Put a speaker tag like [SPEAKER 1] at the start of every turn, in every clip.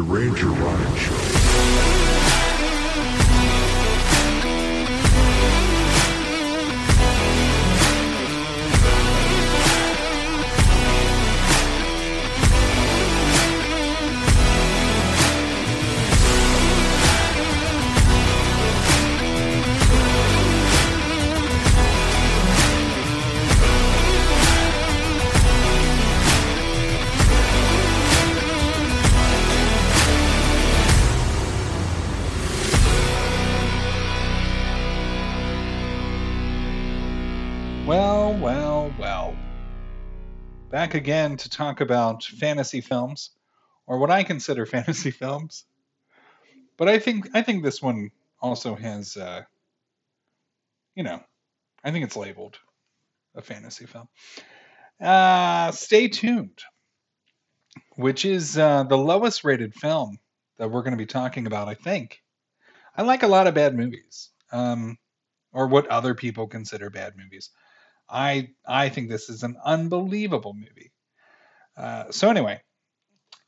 [SPEAKER 1] The Ranger Ryan Show.
[SPEAKER 2] Well, well, well. Back again to talk about fantasy films, or what I consider fantasy films. But I think I think this one also has, uh, you know, I think it's labeled a fantasy film. Uh, stay tuned, which is uh, the lowest rated film that we're going to be talking about. I think. I like a lot of bad movies, um, or what other people consider bad movies. I I think this is an unbelievable movie. Uh, so anyway,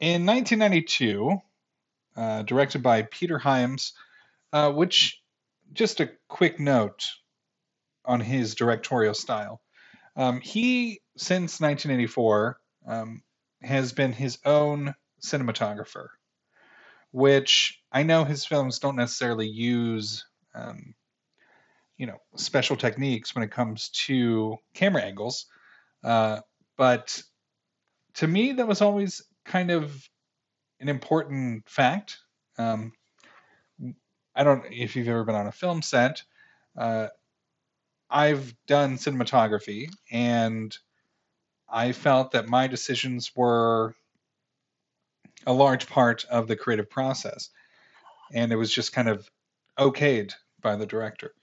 [SPEAKER 2] in 1992, uh, directed by Peter Hyams, uh, which just a quick note on his directorial style. Um, he since 1984 um, has been his own cinematographer, which I know his films don't necessarily use. Um, you know special techniques when it comes to camera angles. Uh, but to me that was always kind of an important fact. Um, i don't if you've ever been on a film set uh, i've done cinematography and i felt that my decisions were a large part of the creative process. And it was just kind of okayed by the director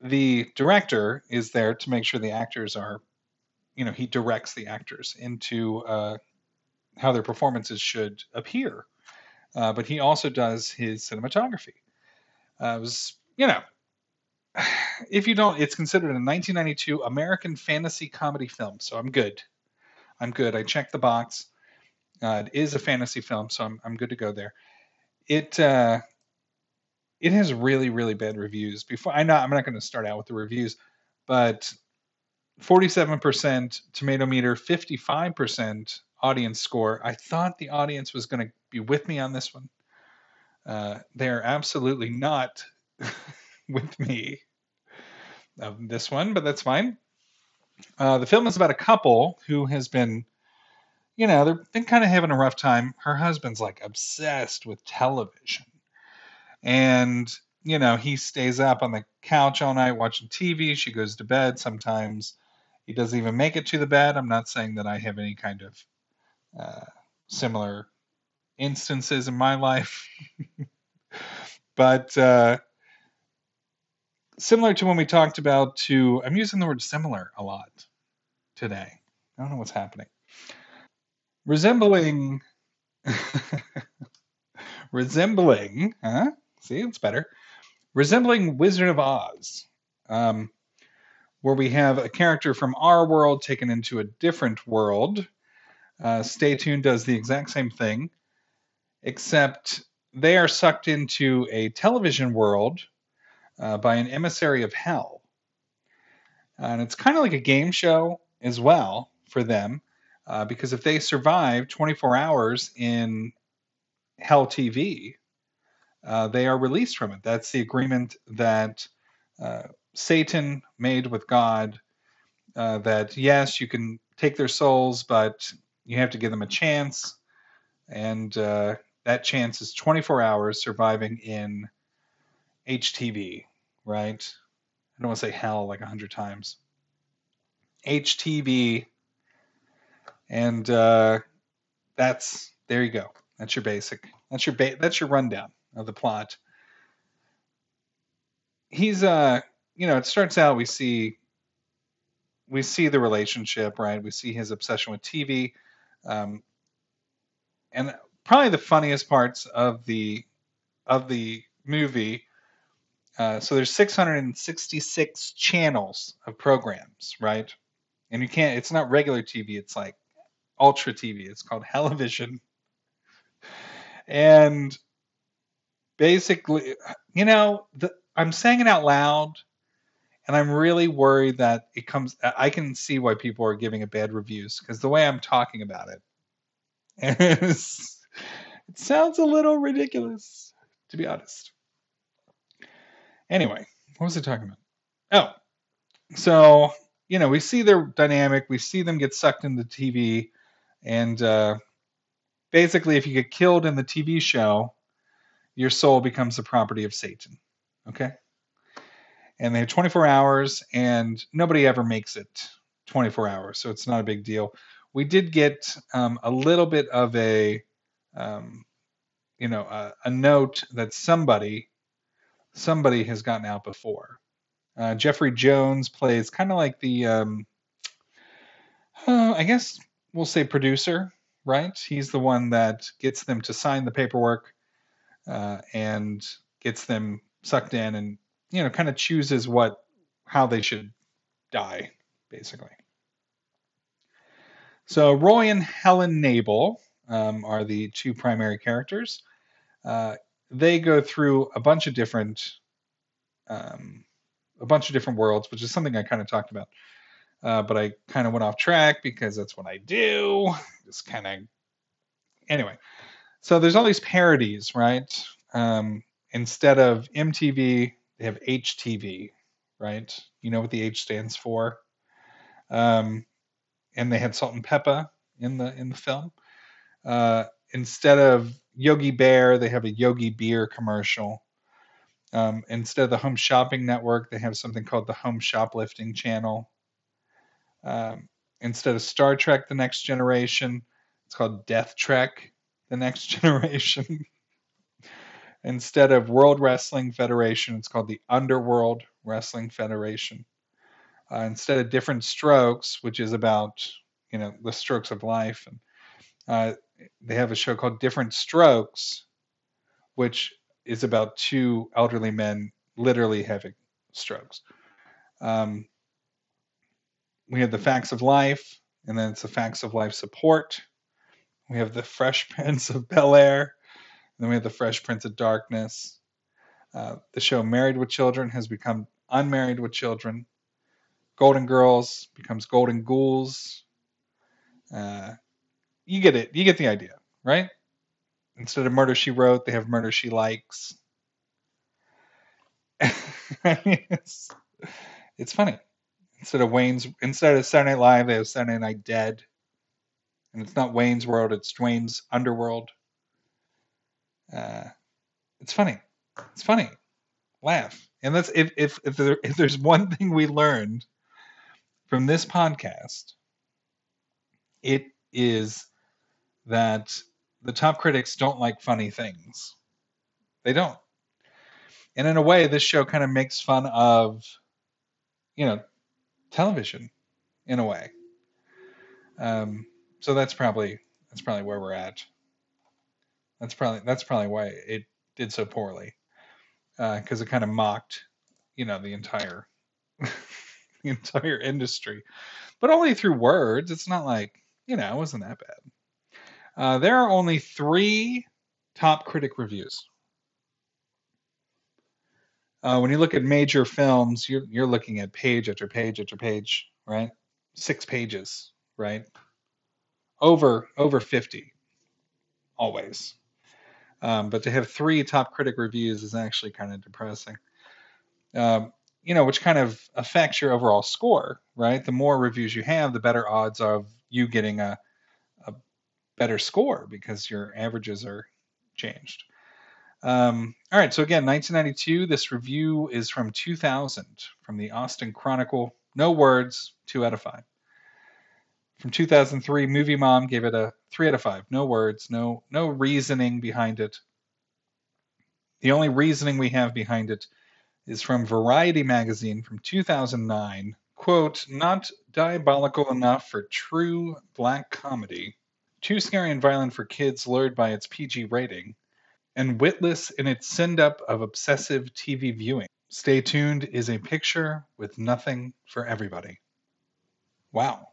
[SPEAKER 2] the director is there to make sure the actors are, you know, he directs the actors into uh, how their performances should appear. Uh, but he also does his cinematography. Uh, it was, you know, if you don't, it's considered a 1992 American fantasy comedy film. So I'm good. I'm good. I checked the box. Uh, it is a fantasy film, so I'm I'm good to go there. It uh, it has really really bad reviews. Before i know i'm not going to start out with the reviews but 47% tomato meter 55% audience score. I thought the audience was going to be with me on this one. Uh, they're absolutely not with me of this one but that's fine. Uh, the film is about a couple who has been you know they've been kind of having a rough time. Her husband's like obsessed with television and you know he stays up on the couch all night watching tv she goes to bed sometimes. He doesn't even make it to the bed. I'm not saying that i have any kind of uh, similar instances in my life. But uh, similar to when we talked about to i'm using the word similar a lot today. I don't know what's happening. Resembling resembling huh See, it's better. Resembling Wizard of Oz, um, where we have a character from our world taken into a different world. Uh, Stay Tuned does the exact same thing, except they are sucked into a television world uh, by an emissary of hell. And it's kind of like a game show as well for them, uh, because if they survive 24 hours in Hell TV, uh, they are released from it. That's the agreement that uh, Satan made with God. Uh, that yes, you can take their souls, but you have to give them a chance, and uh, that chance is 24 hours surviving in HTV. Right? I don't want to say hell like a hundred times. HTV, and uh, that's there you go. That's your basic. That's your ba- that's your rundown of the plot. He's uh you know, it starts out we see we see the relationship, right? We see his obsession with TV. Um, and probably the funniest parts of the of the movie uh, so there's 666 channels of programs, right? And you can't. It's not regular TV. It's like ultra TV. It's called television. and basically, you know, the, I'm saying it out loud, and I'm really worried that it comes. I can see why people are giving it bad reviews because the way I'm talking about it, it sounds a little ridiculous, to be honest. Anyway, what was I talking about? Oh, so you know, we see their dynamic, we see them get sucked into TV, and uh, basically, if you get killed in the TV show, your soul becomes the property of Satan. Okay? And they have 24 hours, and nobody ever makes it 24 hours, so it's not a big deal. We did get um, a little bit of a, um, you know, a, a note that somebody, somebody has gotten out before. Uh, Jeffrey Jones plays kind of like the, um, uh, I guess we'll say producer, right? He's the one that gets them to sign the paperwork uh, and gets them sucked in, and you know, kind of chooses what how they should die, basically. So Roy and Helen Knable um, are the two primary characters. Uh, they go through a bunch of different um, a bunch of different worlds, which is something I kind of talked about. Uh, but I kind of went off track because that's what I do. Just kind of. Anyway, so there's all these parodies, right? Um, instead of MTV, they have HTV, right? You know what the H stands for. Um, and they had Salt-N-Pepa in the in the film. Uh, instead of Yogi Bear, they have a Yogi Beer commercial. Um, instead of the Home Shopping Network, they have something called the Home Shoplifting Channel. Um, instead of Star Trek: The Next Generation, it's called Death Trek: The Next Generation. instead of World Wrestling Federation, it's called the Underworld Wrestling Federation. Uh, instead of Different Strokes, which is about you know the strokes of life, and uh, they have a show called Different Strokes, which is about two elderly men literally having strokes. Um, we have the facts of life, and then it's the facts of life support. We have the Fresh Prince of Bel Air, then we have the Fresh Prince of Darkness. Uh, the show Married with Children has become Unmarried with Children. Golden Girls becomes Golden Ghouls. Uh, you get it. You get the idea, right? Instead of Murder She Wrote, they have Murder She Likes. it's, it's funny. Instead of Wayne's, instead of Saturday Night Live, they have Saturday Night Dead, and it's not Wayne's World; it's Dwayne's Underworld. Uh, it's funny. It's funny. Laugh, and that's if if if, there, if there's one thing we learned from this podcast, it is that the top critics don't like funny things. They don't. And in a way, this show kind of makes fun of, you know, television in a way. Um, so that's probably that's probably where we're at. That's probably that's probably why it did so poorly because uh, it kind of mocked, you know, the entire the entire industry, but only through words. It's not like you know, it wasn't that bad. Uh, there are only three top critic reviews. Uh, when you look at major films, you're you're looking at page after page after page, right? Six pages, right? Over over fifty, always. Um, but to have three top critic reviews is actually kind of depressing. Um, you know, which kind of affects your overall score, right? The more reviews you have, the better odds of you getting a better score because your averages are changed. Um, all right, so again, 1992. This review is from 2000 from the Austin Chronicle. No words, two out of five. From 2003, Movie Mom gave it a three out of five. No words, no no reasoning behind it. The only reasoning we have behind it is from Variety magazine from 2009. Quote, not diabolical enough for true black comedy too scary and violent for kids lured by its PG rating, and witless in its send up of obsessive TV viewing. Stay tuned is a picture with nothing for everybody. Wow,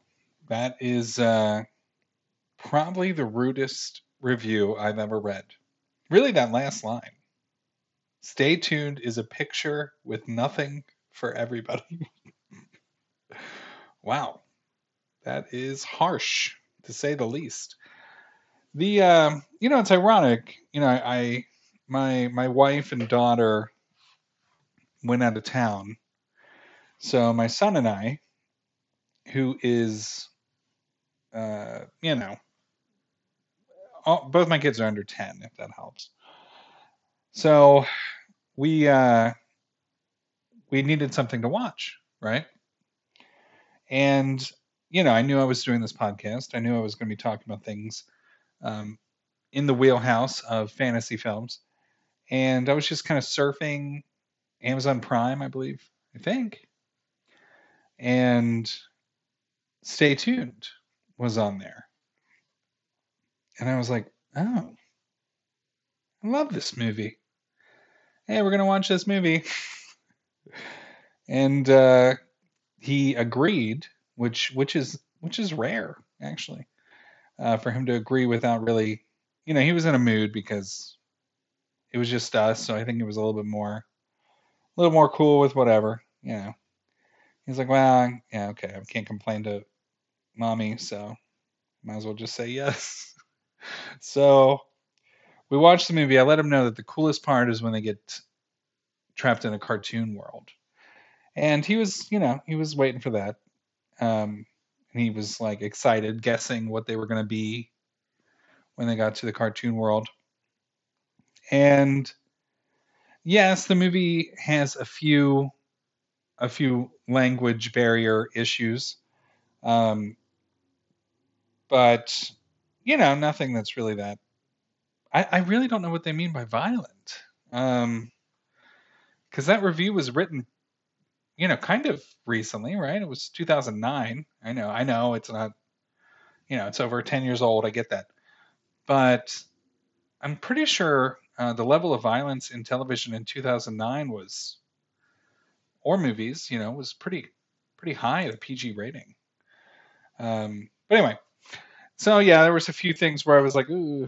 [SPEAKER 2] that is uh, probably the rudest review I've ever read. really that last line. Stay tuned is a picture with nothing for everybody. wow. That is harsh to say the least. The uh, you know it's ironic. You know I my my wife and daughter went out of town, so my son and I, who is, uh, you know, all, both my kids are under ten, if that helps. So we uh, we needed something to watch, right? And you know, I knew I was doing this podcast. I knew I was going to be talking about things um, in the wheelhouse of fantasy films, and I was just kind of surfing Amazon Prime, I believe, I think, and Stay Tuned was on there, and I was like, oh, I love this movie. Hey, we're gonna watch this movie, and uh, he agreed which which is which is rare actually uh, for him to agree without really you know he was in a mood because it was just us so i think it was a little bit more a little more cool with whatever you know. He's like well yeah okay i can't complain to mommy so might as well just say yes so we watched the movie i let him know that the coolest part is when they get trapped in a cartoon world and he was you know he was waiting for that um, and he was like excited, guessing what they were going to be when they got to the cartoon world. And yes, the movie has a few a few language barrier issues. Um, but you know, nothing that's really that I, I really don't know what they mean by violent. Um, because that review was written you know, kind of recently, right? It was 2009. I know, I know it's not, you know, it's over 10 years old. I get that. But I'm pretty sure uh, the level of violence in television in 2009 was, or movies, you know, was pretty, pretty high at a PG rating. Um, but anyway, so yeah, there was a few things where I was like, ooh,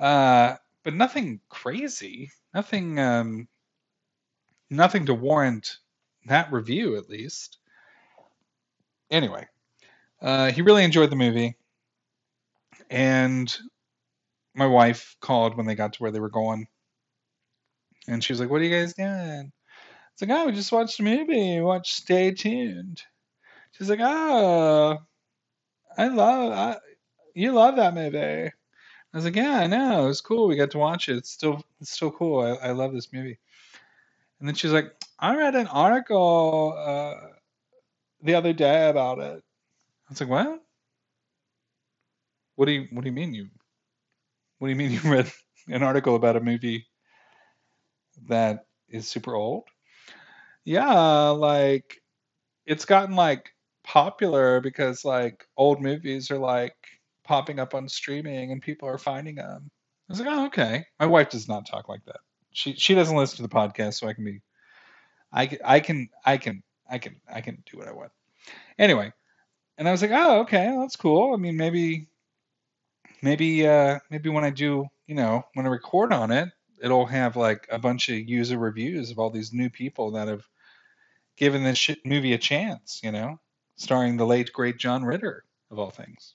[SPEAKER 2] uh, but nothing crazy, nothing, um, nothing to warrant that review at least. Anyway, uh, he really enjoyed the movie, and my wife called when they got to where they were going, and she was like, "What are you guys doing?" It's like, "Oh, we just watched a movie. Watch Stay Tuned." She's like, "Oh, I love I, you love that movie." I was like, "Yeah, I know. It was cool. We got to watch it. It's still it's still cool. I, I love this movie." And then she's like, I read an article uh, the other day about it. I was like, what? What do you What do you mean you? What do you mean you read an article about a movie that is super old? Yeah, like it's gotten like popular because like old movies are like popping up on streaming and people are finding them. I was like, oh, okay. My wife does not talk like that she she doesn't listen to the podcast, so I can be, I can I can I can I can I can do what I want. Anyway, and I was like, oh, okay, that's cool. I mean, maybe maybe uh maybe when I do, you know, when I record on it, it'll have like a bunch of user reviews of all these new people that have given this shit movie a chance, you know, starring the late great John Ritter of all things.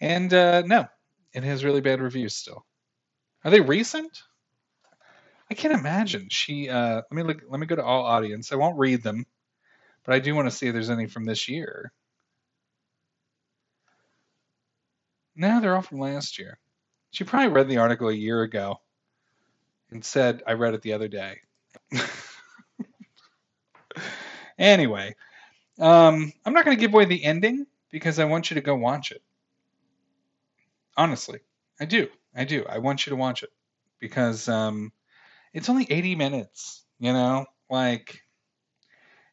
[SPEAKER 2] And uh, no, it has really bad reviews still. Are they recent? I can't imagine. She uh let me look let me go to all audience. I won't read them, but I do want to see if there's any from this year. No, they're all from last year. She probably read the article a year ago and said, I read it the other day. anyway, um, I'm not going to give away the ending because I want you to go watch it. Honestly, I do. I do. I want you to watch it because um, it's only 80 minutes, you know? Like,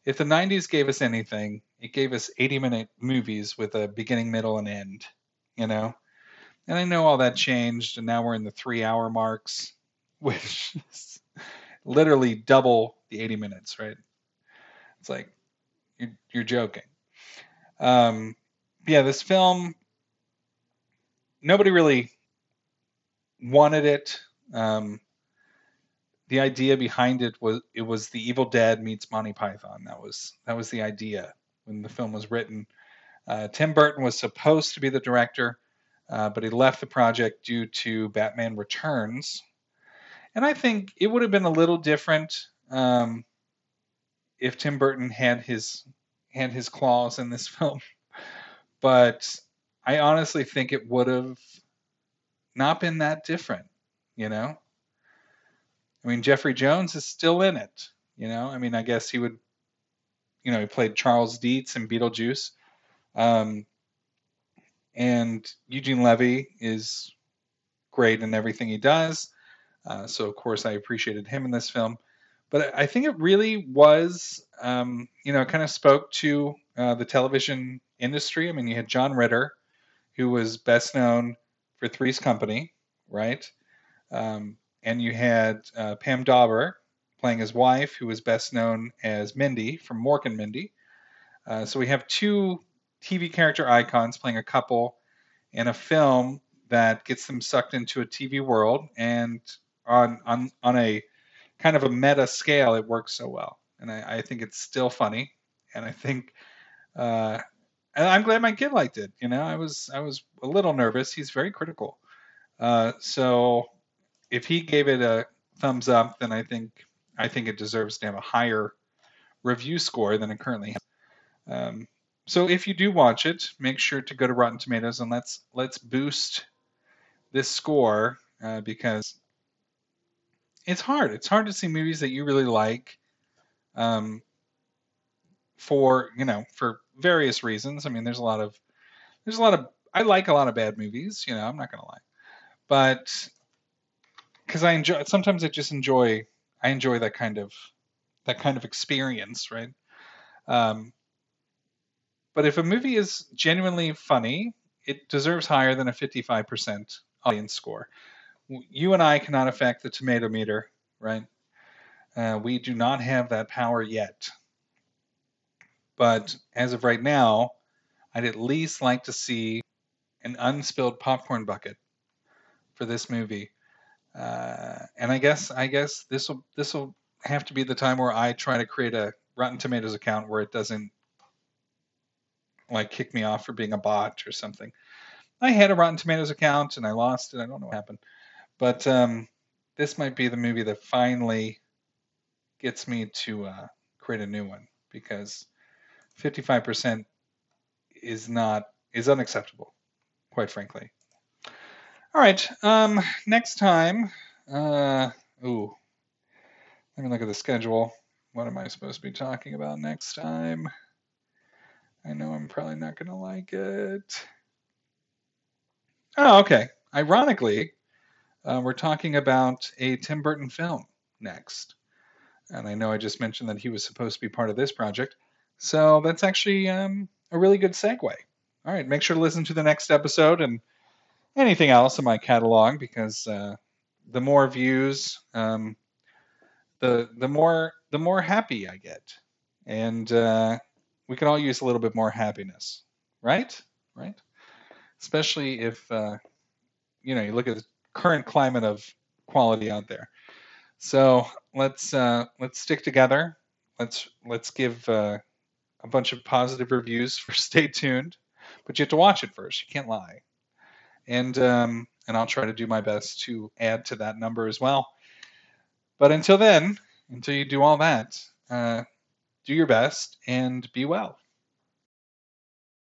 [SPEAKER 2] if the 90s gave us anything, it gave us 80 minute movies with a beginning, middle, and end, you know? And I know all that changed, and now we're in the three hour marks, which is literally double the 80 minutes, right? It's like, you're, you're joking. Um, yeah, this film, nobody really wanted it. Um, the idea behind it was it was the Evil Dead meets Monty Python. That was that was the idea when the film was written. Uh, Tim Burton was supposed to be the director, uh, but he left the project due to Batman Returns. And I think it would have been a little different um, if Tim Burton had his had his claws in this film. But I honestly think it would have not been that different, you know? I mean, Jeffrey Jones is still in it, you know? I mean, I guess he would, you know, he played Charles Deetz in Beetlejuice. Um, and Eugene Levy is great in everything he does. Uh, so, of course, I appreciated him in this film. But I think it really was, um, you know, kind of spoke to uh, the television industry. I mean, you had John Ritter, who was best known for Three's Company, right? Um, and you had uh, Pam Dawber playing his wife, who was best known as Mindy from Mork and Mindy. Uh, so we have two TV character icons playing a couple in a film that gets them sucked into a TV world, and on on on a kind of a meta scale, it works so well. And I, I think it's still funny, and I think. Uh, and I'm glad my kid liked it. You know, I was I was a little nervous. He's very critical, uh, so if he gave it a thumbs up, then I think I think it deserves to have a higher review score than it currently has. Um, so if you do watch it, make sure to go to Rotten Tomatoes and let's let's boost this score uh, because it's hard. It's hard to see movies that you really like um, for you know for various reasons. I mean, there's a lot of there's a lot of I like a lot of bad movies. You know, I'm not gonna lie, but because I enjoy sometimes I just enjoy I enjoy that kind of that kind of experience, right? Um, but if a movie is genuinely funny, it deserves higher than a 55% audience score. You and I cannot affect the tomato meter, right? Uh, we do not have that power yet. But as of right now, I'd at least like to see an unspilled popcorn bucket for this movie. Uh, and I guess I guess this will this will have to be the time where I try to create a Rotten Tomatoes account where it doesn't like kick me off for being a bot or something. I had a Rotten Tomatoes account and I lost it. I don't know what happened, but um, this might be the movie that finally gets me to uh, create a new one because 55% is not is unacceptable, quite frankly. All right. Um, next time, uh, ooh, let me look at the schedule. What am I supposed to be talking about next time? I know I'm probably not going to like it. Oh, okay. Ironically, uh, we're talking about a Tim Burton film next. And I know I just mentioned that he was supposed to be part of this project. So that's actually um, a really good segue. All right, make sure to listen to the next episode and anything else in my catalog because uh, the more views, um, the the more the more happy I get, and uh, we can all use a little bit more happiness, right? Right. Especially if uh, you know you look at the current climate of quality out there. So let's uh, let's stick together. Let's let's give uh, a bunch of positive reviews for Stay Tuned, but you have to watch it first. You can't lie, and um, and I'll try to do my best to add to that number as well. But until then, until you do all that, uh, do your best and be well.